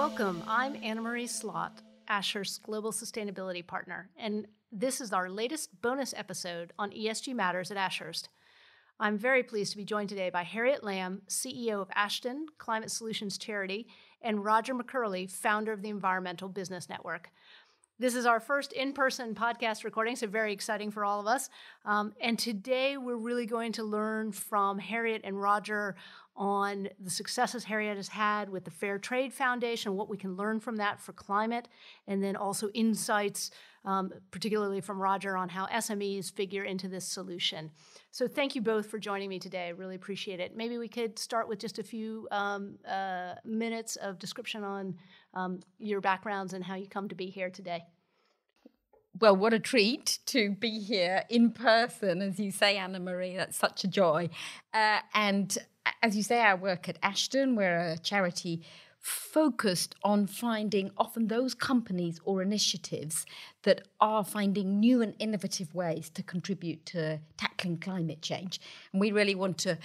Welcome. I'm Anna Marie Slot, Ashurst's Global Sustainability Partner, and this is our latest bonus episode on ESG matters at Ashurst. I'm very pleased to be joined today by Harriet Lamb, CEO of Ashden Climate Solutions Charity, and Roger McCurley, founder of the Environmental Business Network. This is our first in person podcast recording, so very exciting for all of us. Um, and today we're really going to learn from Harriet and Roger on the successes Harriet has had with the Fairtrade Foundation, what we can learn from that for climate, and then also insights, um, particularly from Roger, on how SMEs figure into this solution. So thank you both for joining me today. I really appreciate it. Maybe we could start with just a few um, uh, minutes of description on um, your backgrounds and how you come to be here today. Well, what a treat to be here in person, as you say, Anna Marie. That's such a joy. Uh, and as you say, I work at Ashden. We're a charity focused on finding often those companies or initiatives that are finding new and innovative ways to contribute to tackling climate change. And we really want to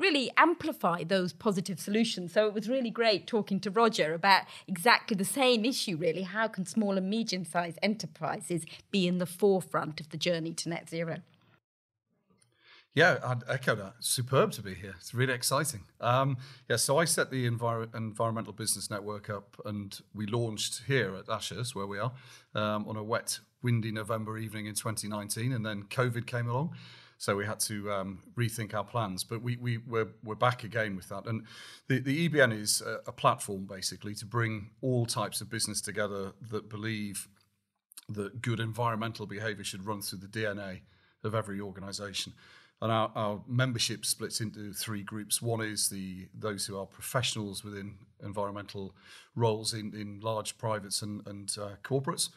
really amplify those positive solutions. So it was really great talking to Roger about exactly the same issue, really. How can small and medium sized enterprises be in the forefront of the journey to net zero? Yeah, I'd echo that. It's Superb to be here. It's really exciting. Um, yeah, so I set the Envir- Environmental Business Network up and we launched here at Ashurst, where we are, um, on a wet, windy November evening in 2019. And then COVID came along. So we had to um, rethink our plans. But we, we, we're, we're back again with that. And the, the EBN is a, a platform basically to bring all types of business together that believe that good environmental behavior should run through the DNA of every organization. And our, our membership splits into three groups. One is the those who are professionals within environmental roles in, in large privates and, and uh, corporates.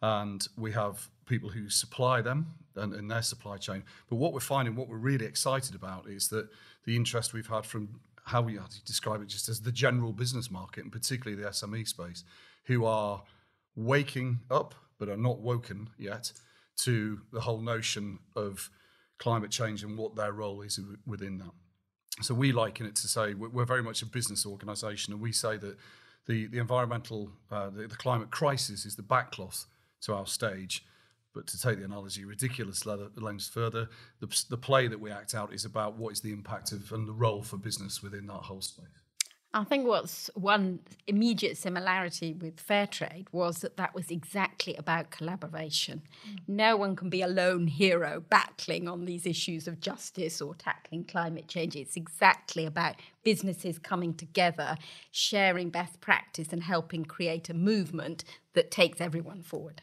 And we have people who supply them and in their supply chain. But what we're finding, what we're really excited about is that the interest we've had from how we describe it just as the general business market, and particularly the SME space, who are waking up but are not woken yet to the whole notion of climate change and what their role is within that. So we liken it to say we're very much a business organisation, and we say that the the environmental uh, the, the, climate crisis is the backcloth to our stage. But to take the analogy ridiculous lengths further, the, the play that we act out is about what is the impact of and the role for business within that whole space. I think what's one immediate similarity with fair trade was that that was exactly about collaboration. Mm. No one can be a lone hero battling on these issues of justice or tackling climate change. It's exactly about businesses coming together, sharing best practice, and helping create a movement that takes everyone forward.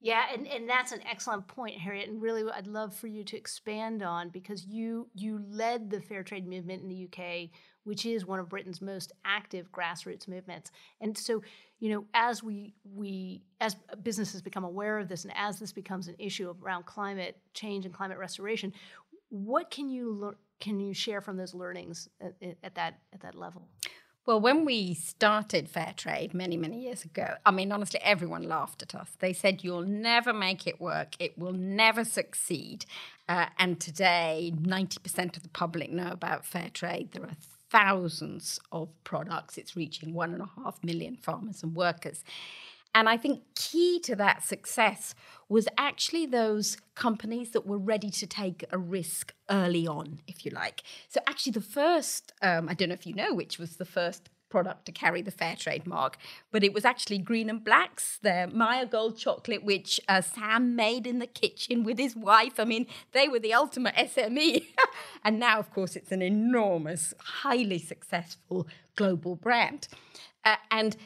Yeah, and, and that's an excellent point, Harriet. And really, I'd love for you to expand on because you you led the fair trade movement in the UK which is one of Britain's most active grassroots movements. And so, you know, as we we as businesses become aware of this, and as this becomes an issue around climate change and climate restoration, what can you learn? Can you share from those learnings at, at that at that level? Well, when we started Fair Trade many, many years ago, I mean, honestly, everyone laughed at us. They said, You'll never make it work, it will never succeed. Uh, and today, 90% of the public know about Fair Trade. There are thousands of products. It's reaching one and a half million farmers and workers. And I think key to that success was actually those companies that were ready to take a risk early on, if you like. So, actually, the first, um, I don't know if you know which was the first product to carry the fair trade mark, but it was actually Green and Black's, their Maya Gold chocolate, which uh, Sam made in the kitchen with his wife. I mean, they were the ultimate SME. and now, of course, it's an enormous, highly successful global brand. Uh, and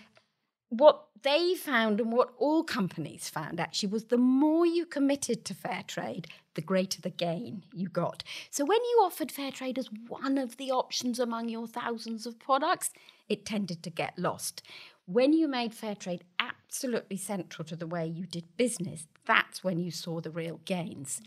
what they found and what all companies found actually was the more you committed to fair trade, the greater the gain you got. So when you offered fair trade as one of the options among your thousands of products, it tended to get lost. When you made fair trade absolutely central to the way you did business, that's when you saw the real gains.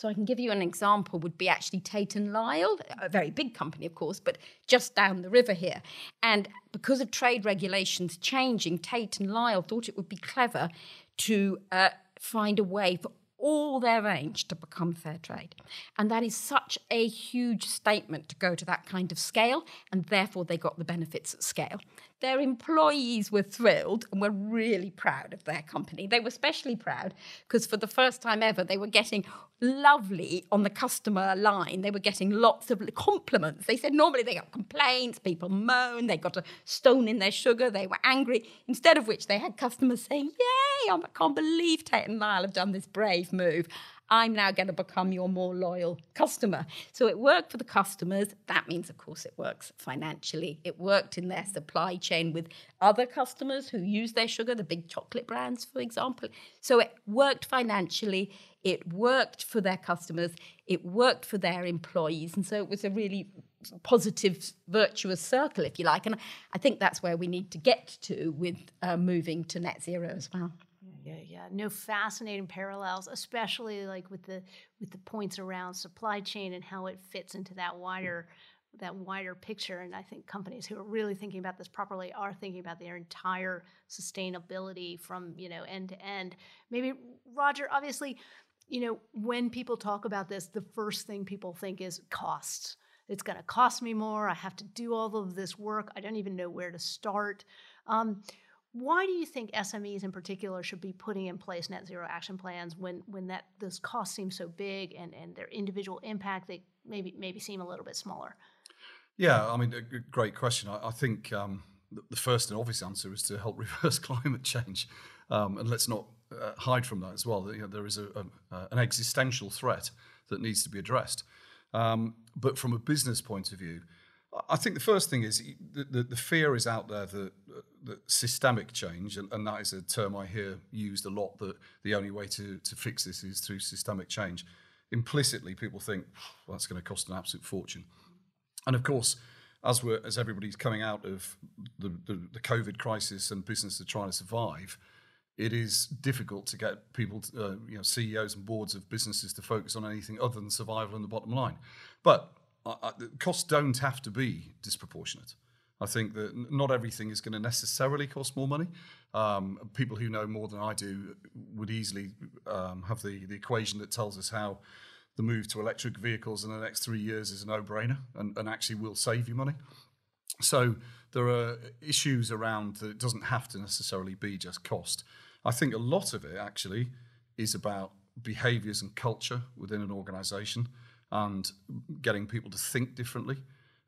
So I can give you an example would be actually Tate and Lyle, a very big company of course, but just down the river here. And because of trade regulations changing, Tate and Lyle thought it would be clever to uh, find a way for all their range to become fair trade. And that is such a huge statement to go to that kind of scale, and therefore they got the benefits at scale. Their employees were thrilled and were really proud of their company. They were especially proud because for the first time ever, they were getting lovely on the customer line. They were getting lots of compliments. They said normally they got complaints, people moan, they got a stone in their sugar, they were angry. Instead of which, they had customers saying, Yay, I can't believe Tate and Lyle have done this brave move. I'm now going to become your more loyal customer. So it worked for the customers. That means, of course, it works financially. It worked in their supply chain with other customers who use their sugar, the big chocolate brands, for example. So it worked financially. It worked for their customers. It worked for their employees. And so it was a really positive, virtuous circle, if you like. And I think that's where we need to get to with uh, moving to net zero as well yeah, yeah. No fascinating parallels, especially like with the with the points around supply chain and how it fits into that wider that wider picture. And I think companies who are really thinking about this properly are thinking about their entire sustainability from you know end to end. Maybe Roger, obviously, you know when people talk about this, the first thing people think is costs. It's going to cost me more. I have to do all of this work. I don't even know where to start. Um, why do you think SMEs in particular should be putting in place net zero action plans when when that those costs seem so big and, and their individual impact they maybe maybe seem a little bit smaller? Yeah, I mean, a great question. I, I think um, the first and obvious answer is to help reverse climate change, um, and let's not uh, hide from that as well. You know, there is a, a, an existential threat that needs to be addressed. Um, but from a business point of view, I think the first thing is the, the, the fear is out there that, that systemic change, and, and, that is a term I hear used a lot, that the only way to, to fix this is through systemic change. Implicitly, people think well, that's going to cost an absolute fortune. And of course, as we're as everybody's coming out of the, the, the COVID crisis and businesses are trying to survive, it is difficult to get people, to, uh, you know, CEOs and boards of businesses to focus on anything other than survival and the bottom line. But I, costs don't have to be disproportionate. I think that not everything is going to necessarily cost more money. Um, people who know more than I do would easily um, have the, the equation that tells us how the move to electric vehicles in the next three years is a no brainer and, and actually will save you money. So there are issues around that it doesn't have to necessarily be just cost. I think a lot of it actually is about behaviors and culture within an organization and getting people to think differently.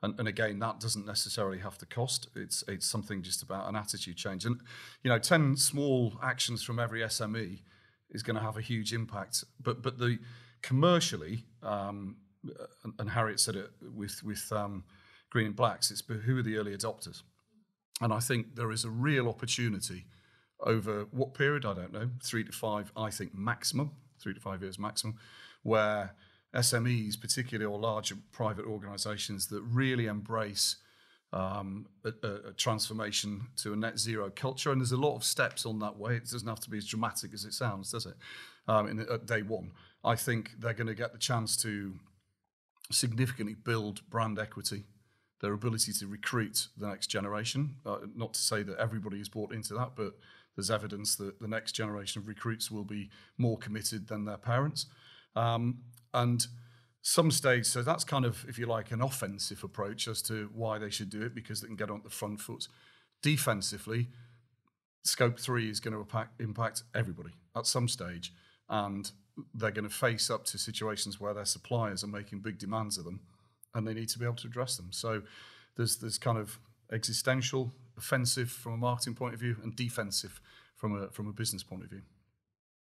And, and, again, that doesn't necessarily have to cost. It's it's something just about an attitude change. And you know, ten small actions from every SME is going to have a huge impact. But but the commercially, um, and, and, Harriet said it with with um, Green and Blacks. It's who are the early adopters, and I think there is a real opportunity over what period I don't know, three to five, I think maximum, three to five years maximum, where SMEs, particularly or larger private organizations that really embrace um, a, a, transformation to a net zero culture. And there's a lot of steps on that way. It doesn't have to be as dramatic as it sounds, does it? Um, in, at day one, I think they're going to get the chance to significantly build brand equity, their ability to recruit the next generation. Uh, not to say that everybody is bought into that, but there's evidence that the next generation of recruits will be more committed than their parents. Um, and some stage, so that's kind of, if you like, an offensive approach as to why they should do it because they can get on the front foot. Defensively, scope three is going to impact everybody at some stage, and they're going to face up to situations where their suppliers are making big demands of them, and they need to be able to address them. So there's there's kind of existential, offensive from a marketing point of view, and defensive from a from a business point of view.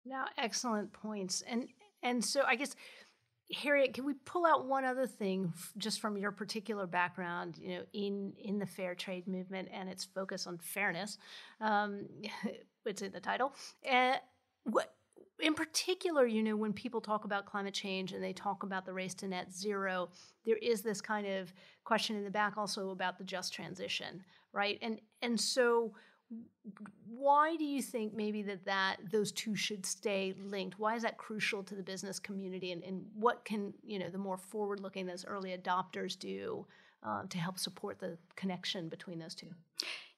Now, excellent points, and and so I guess Harriet, can we pull out one other thing just from your particular background, you know, in in the fair trade movement and its focus on fairness? Um, it's in the title. Uh, what in particular, you know, when people talk about climate change and they talk about the race to net zero, there is this kind of question in the back also about the just transition, right? And and so why do you think maybe that, that those two should stay linked? Why is that crucial to the business community? And, and what can you know the more forward looking those early adopters do uh, to help support the connection between those two?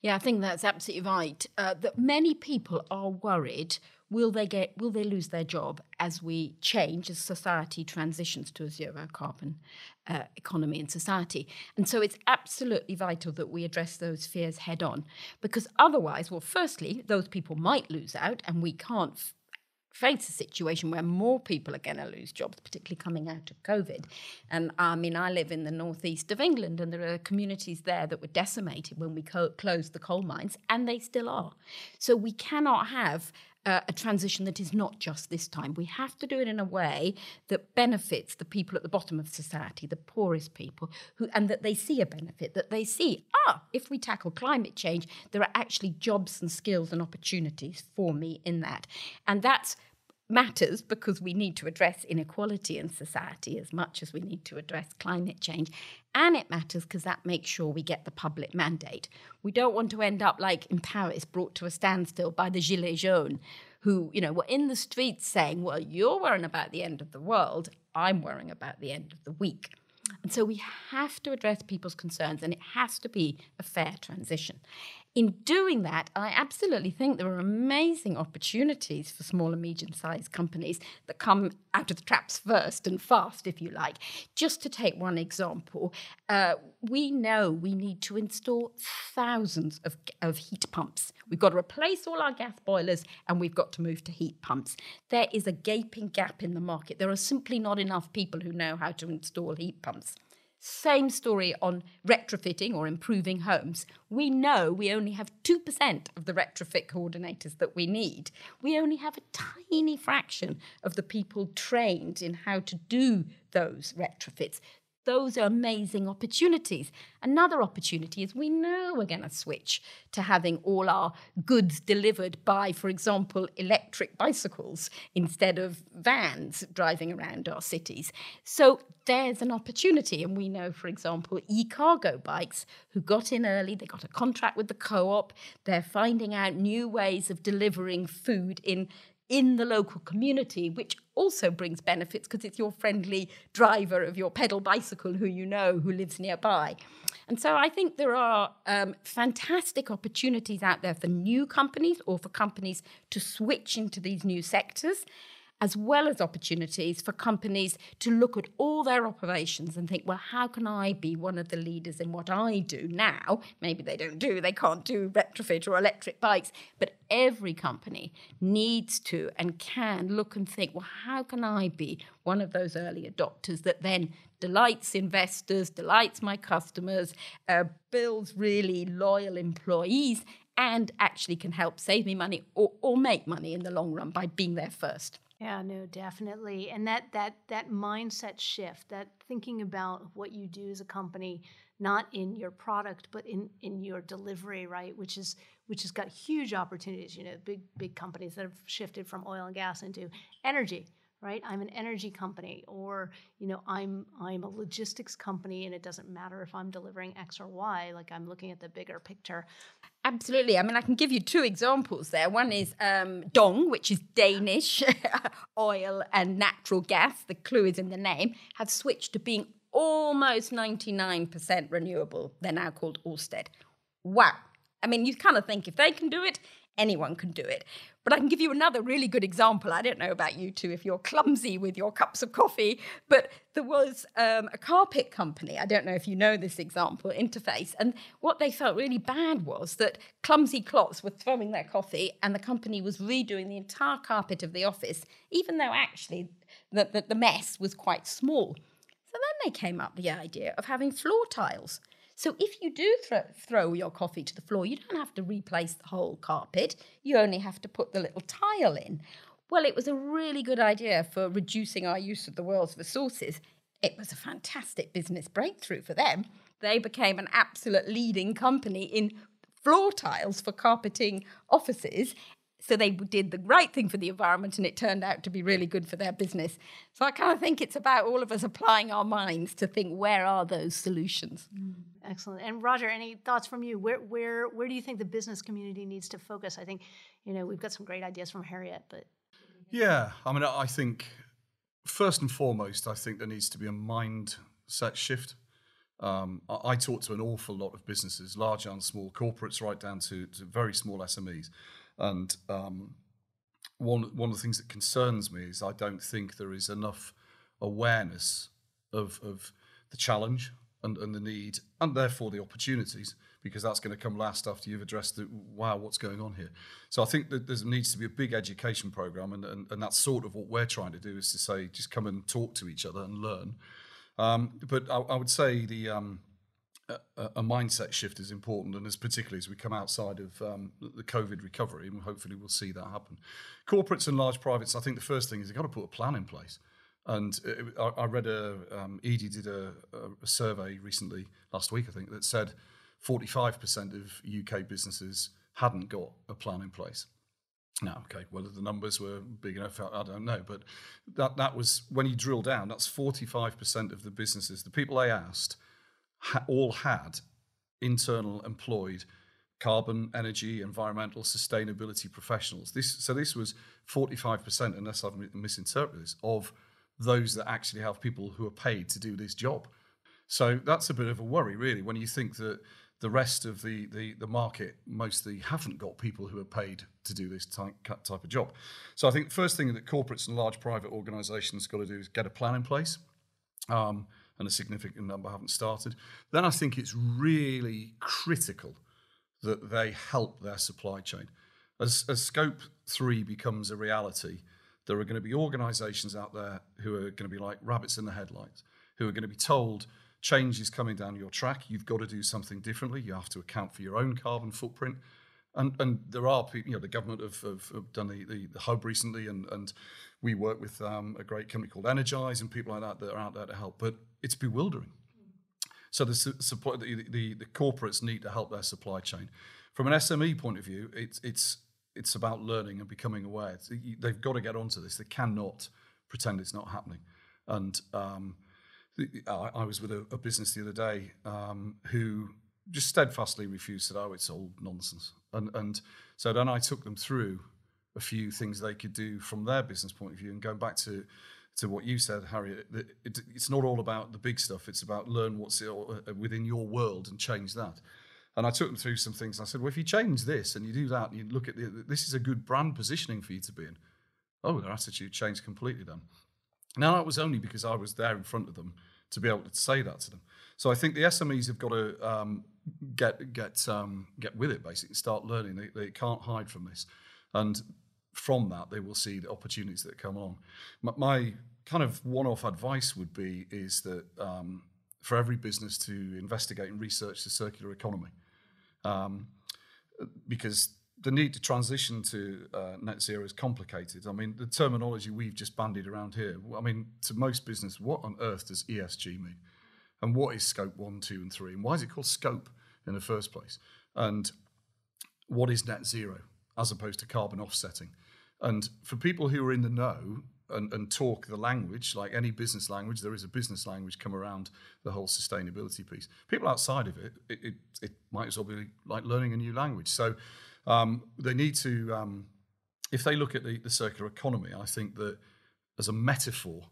Yeah i think that's absolutely right uh, that many people are worried will they get will they lose their job as we change as society transitions to a zero carbon uh, economy and society and so it's absolutely vital that we address those fears head on because otherwise well firstly those people might lose out and we can't f- face a situation where more people are going to lose jobs, particularly coming out of COVID. And I mean, I live in the northeast of England, and there are communities there that were decimated when we co- closed the coal mines, and they still are. So we cannot have uh, a transition that is not just this time. We have to do it in a way that benefits the people at the bottom of society, the poorest people, who, and that they see a benefit, that they see, ah, if we tackle climate change, there are actually jobs and skills and opportunities for me in that. And that's matters because we need to address inequality in society as much as we need to address climate change. And it matters because that makes sure we get the public mandate. We don't want to end up like in Paris, brought to a standstill by the Gilets jaunes, who, you know, were in the streets saying, well, you're worrying about the end of the world. I'm worrying about the end of the week. And so we have to address people's concerns, and it has to be a fair transition in doing that, I absolutely think there are amazing opportunities for small and medium sized companies that come out of the traps first and fast, if you like. Just to take one example, uh, we know we need to install thousands of, of heat pumps. We've got to replace all our gas boilers and we've got to move to heat pumps. There is a gaping gap in the market. There are simply not enough people who know how to install heat pumps. Same story on retrofitting or improving homes. We know we only have 2% of the retrofit coordinators that we need. We only have a tiny fraction of the people trained in how to do those retrofits those are amazing opportunities. Another opportunity is we know we're going to switch to having all our goods delivered by, for example, electric bicycles instead of vans driving around our cities. So there's an opportunity. And we know, for example, e cargo bikes who got in early, they got a contract with the co op, they're finding out new ways of delivering food in in the local community, which also brings benefits because it's your friendly driver of your pedal bicycle who you know who lives nearby. And so I think there are um, fantastic opportunities out there for new companies or for companies to switch into these new sectors as well as opportunities for companies to look at all their operations and think, well, how can I be one of the leaders in what I do now? Maybe they don't do, they can't do retrofit or electric bikes, but every company needs to and can look and think, well, how can I be one of those early adopters that then delights investors, delights my customers, uh, builds really loyal employees, and actually can help save me money or, or make money in the long run by being there first. Yeah, no, definitely. And that that that mindset shift, that thinking about what you do as a company, not in your product, but in in your delivery, right? Which is which has got huge opportunities. You know, big big companies that have shifted from oil and gas into energy, right? I'm an energy company, or you know, I'm I'm a logistics company, and it doesn't matter if I'm delivering X or Y. Like I'm looking at the bigger picture. Absolutely. I mean, I can give you two examples there. One is um, Dong, which is Danish oil and natural gas. The clue is in the name. Have switched to being almost 99% renewable. They're now called Ørsted. Wow. I mean, you kind of think if they can do it, anyone can do it. But I can give you another really good example. I don't know about you two if you're clumsy with your cups of coffee, but there was um, a carpet company. I don't know if you know this example, Interface. And what they felt really bad was that clumsy clots were throwing their coffee, and the company was redoing the entire carpet of the office, even though actually the, the, the mess was quite small. So then they came up with the idea of having floor tiles. So if you do throw, your coffee to the floor, you don't have to replace the whole carpet. You only have to put the little tile in. Well, it was a really good idea for reducing our use of the world's resources. It was a fantastic business breakthrough for them. They became an absolute leading company in floor tiles for carpeting offices so they did the right thing for the environment and it turned out to be really good for their business. So I kind of think it's about all of us applying our minds to think where are those solutions. Mm, excellent. And Roger, any thoughts from you? Where where where do you think the business community needs to focus? I think, you know, we've got some great ideas from Harriet, but Yeah, I mean I think first and foremost, I think there needs to be a mindset shift. Um, I, I talk to an awful lot of businesses, large and small, corporates right down to, to very small SMEs. And um, one one of the things that concerns me is I don't think there is enough awareness of of the challenge and, and the need and therefore the opportunities because that's going to come last after you've addressed the wow what's going on here so i think that there needs to be a big education program and, and, and that's sort of what we're trying to do is to say just come and talk to each other and learn um, but I, I, would say the um, a, a, mindset shift is important, and as particularly as we come outside of um, the COVID recovery, and hopefully we'll see that happen. Corporates and large privates, I think the first thing is you've got to put a plan in place. And it, I, I, read a um, Edie did a, a, survey recently last week, I think, that said 45% of UK businesses hadn't got a plan in place. Now, okay, whether the numbers were big enough, I don't know, but that that was when you drill down, that's 45% of the businesses. The people they asked ha- all had internal employed carbon, energy, environmental, sustainability professionals. This so this was 45%, unless I've misinterpreted this, of those that actually have people who are paid to do this job. So that's a bit of a worry, really, when you think that the rest of the, the, the market mostly haven't got people who are paid to do this type, type of job. So I think the first thing that corporates and large private organisations got to do is get a plan in place. Um, and a significant number haven't started. Then I think it's really critical that they help their supply chain. As, as Scope 3 becomes a reality, there are going to be organizations out there who are going to be like rabbits in the headlights, who are going to be told change is coming down your track. You've got to do something differently. You have to account for your own carbon footprint. And, and there are people, you know, the government have, have, have done the, the, the, hub recently, and, and we work with um, a great company called Energize and people like that that are out there to help. But it's bewildering. So the, supply, the, the, the corporates need to help their supply chain. From an SME point of view, it's, it's it's about learning and becoming aware. They've got to get onto this. They cannot pretend it's not happening. And um, I, I, was with a, a, business the other day um, who just steadfastly refused, said, "Oh, it's all nonsense." And and so then I took them through a few things they could do from their business point of view, and going back to to what you said, Harriet, it, it, it's not all about the big stuff. It's about learn what's uh, within your world and change that. And I took them through some things. I said, well, if you change this and you do that, and you look at the, this is a good brand positioning for you to be in. Oh, their attitude changed completely then. Now, that was only because I was there in front of them to be able to say that to them. So I think the SMEs have got to um, get get um, get with it, basically, start learning. They, they can't hide from this. And from that, they will see the opportunities that come along. My, my kind of one-off advice would be is that um, for every business to investigate and research the circular economy um, because the need to transition to uh, net zero is complicated. I mean, the terminology we've just bandied around here. I mean, to most business, what on earth does ESG mean? And what is scope one, two, and three? And why is it called scope in the first place? And what is net zero as opposed to carbon offsetting? And for people who are in the know, and, and, talk the language, like any business language, there is a business language come around the whole sustainability piece. People outside of it, it, it, it might as well be like learning a new language. So um, they need to, um, if they look at the, the circular economy, I think that as a metaphor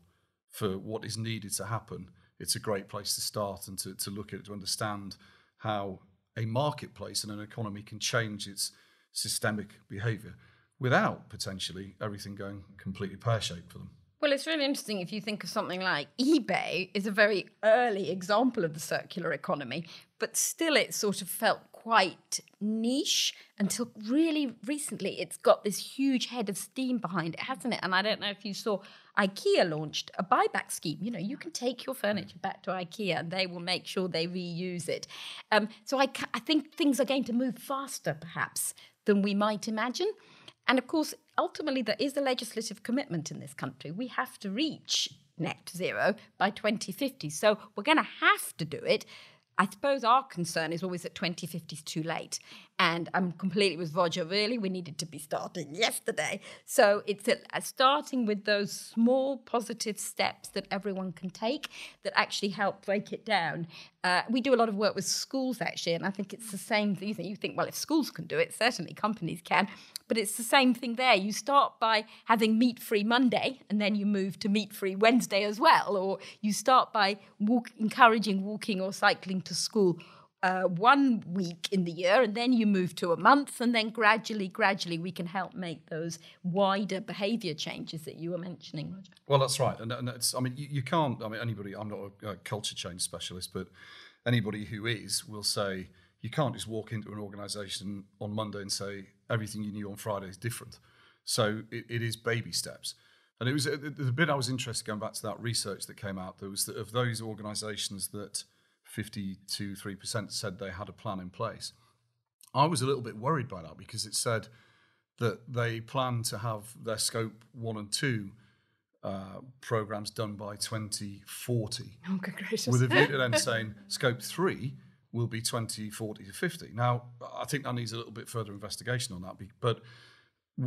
for what is needed to happen, it's a great place to start and to, to look at it, to understand how a marketplace and an economy can change its systemic behavior without potentially everything going completely pear shaped for them. Well, it's really interesting if you think of something like eBay is a very early example of the circular economy, but still it sort of felt quite niche until really recently it's got this huge head of steam behind it, hasn't it? And I don't know if you saw IKEA launched a buyback scheme. You know, you can take your furniture back to IKEA and they will make sure they reuse it. Um, so I, I think things are going to move faster, perhaps, than we might imagine. And of course, ultimately, there is a legislative commitment in this country. We have to reach net zero by 2050. So we're going to have to do it. I suppose our concern is always that 2050 is too late. And I'm completely with Roger, really, we needed to be starting yesterday. So it's a, a starting with those small positive steps that everyone can take that actually help break it down. Uh, we do a lot of work with schools, actually, and I think it's the same thing. You think, well, if schools can do it, certainly companies can. But it's the same thing there. You start by having meat free Monday, and then you move to meat free Wednesday as well. Or you start by walk, encouraging walking or cycling to school uh, one week in the year, and then you move to a month, and then gradually, gradually, we can help make those wider behaviour changes that you were mentioning, Roger. Well, that's right, and, and. I mean, you, you, can't. I mean, anybody. I'm not a, a culture change specialist, but anybody who is will say you can't just walk into an organisation on Monday and say everything you knew on Friday is different. So it, it is baby steps. And it was the bit I was interested going back to that research that came out. There was that of those organisations that 52 3% said they had a plan in place. I was a little bit worried by that because it said that they plan to have their scope one and two uh, programs done by 2040. Oh, good gracious. With a view to then saying scope three will be 2040 to 50. Now, I think that needs a little bit further investigation on that, but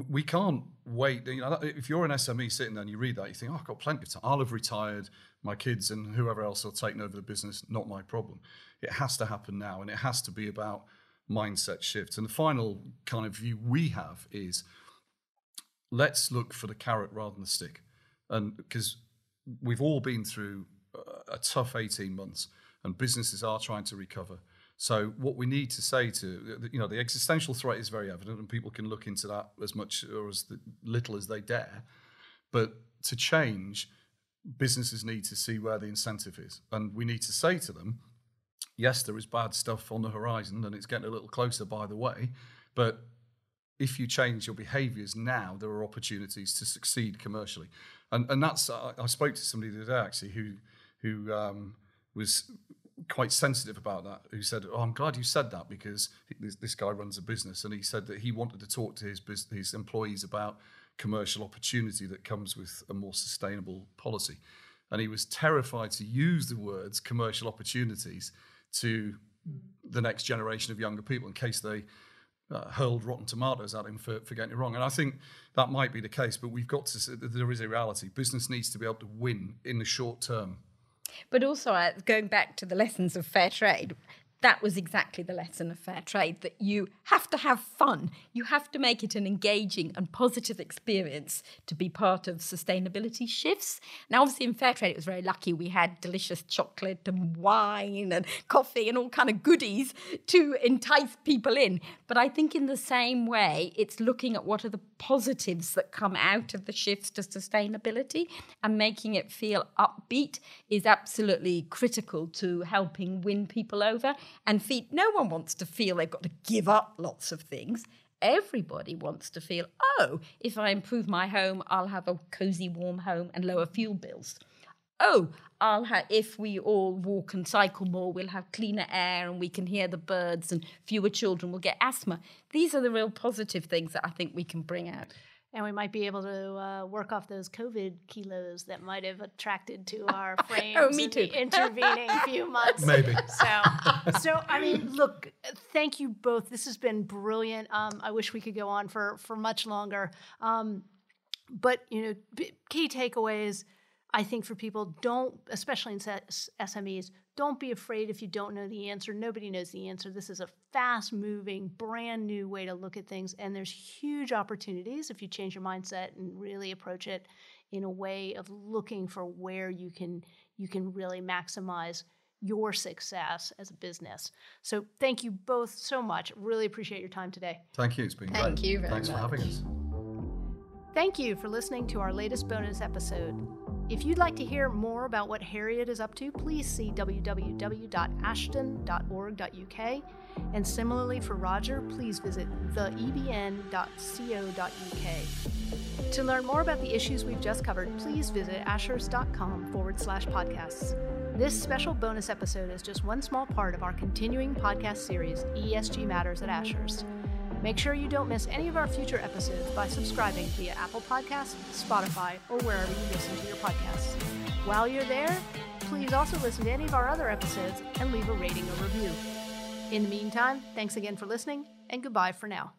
we can't wait. You know, if you're an SME sitting there and you read that, you think, oh, I've got plenty of time. I'll have retired. My kids and whoever else will taken over the business, not my problem. It has to happen now, and it has to be about mindset shifts. And the final kind of view we have is let's look for the carrot rather than the stick. And because we've all been through a tough 18 months, and businesses are trying to recover so what we need to say to you know the existential threat is very evident, and people can look into that as much or as little as they dare. But to change, businesses need to see where the incentive is, and we need to say to them, yes, there is bad stuff on the horizon, and it's getting a little closer by the way, but if you change your behaviors now, there are opportunities to succeed commercially. And and that's I, I spoke to somebody the other day actually who who um, was quite sensitive about that who said, "Oh, I'm glad you said that because this, this guy runs a business and he said that he wanted to talk to his his employees about commercial opportunity that comes with a more sustainable policy." And he was terrified to use the words commercial opportunities to the next generation of younger people in case they uh, hurled rotten tomatoes at him for, for getting it wrong. And I think that might be the case, but we've got to, there is a reality. Business needs to be able to win in the short term but also, uh, going back to the lessons of fair trade, that was exactly the lesson of fair trade that you have to have fun. You have to make it an engaging and positive experience to be part of sustainability shifts. Now, obviously, in fair trade, it was very lucky we had delicious chocolate and wine and coffee and all kind of goodies to entice people in. But I think in the same way, it's looking at what are the positives that come out of the shifts to sustainability and making it feel upbeat is absolutely critical to helping win people over and feed. No one wants to feel they've got to give up lots of things. Everybody wants to feel, oh, if I improve my home, I'll have a cozy, warm home and lower fuel bills. Oh, I'll have if we all walk and cycle more, we'll have cleaner air and we can hear the birds and fewer children will get asthma. These are the real positive things that I think we can bring out and we might be able to uh, work off those COVID kilos that might have attracted to our frames oh, me in too. the intervening few months. Maybe. So, so I mean, look, thank you both. This has been brilliant. Um, I wish we could go on for for much longer. Um, but you know, b- key takeaways. I think for people, don't, especially in SMEs, don't be afraid if you don't know the answer. Nobody knows the answer. This is a fast moving, brand new way to look at things. And there's huge opportunities if you change your mindset and really approach it in a way of looking for where you can you can really maximize your success as a business. So thank you both so much. Really appreciate your time today. Thank you. It's been Thank great. you very much. Thanks much. for having us. Thank you for listening to our latest bonus episode. If you'd like to hear more about what Harriet is up to, please see www.ashden.org.uk. And similarly for Roger, please visit theebn.co.uk. To learn more about the issues we've just covered, please visit ashurst.com forward slash podcasts. This special bonus episode is just one small part of our continuing podcast series, ESG Matters at Ashurst. Make sure you don't miss any of our future episodes by subscribing via Apple Podcasts, Spotify, or wherever you listen to your podcasts. While you're there, please also listen to any of our other episodes and leave a rating or review. In the meantime, thanks again for listening, and goodbye for now.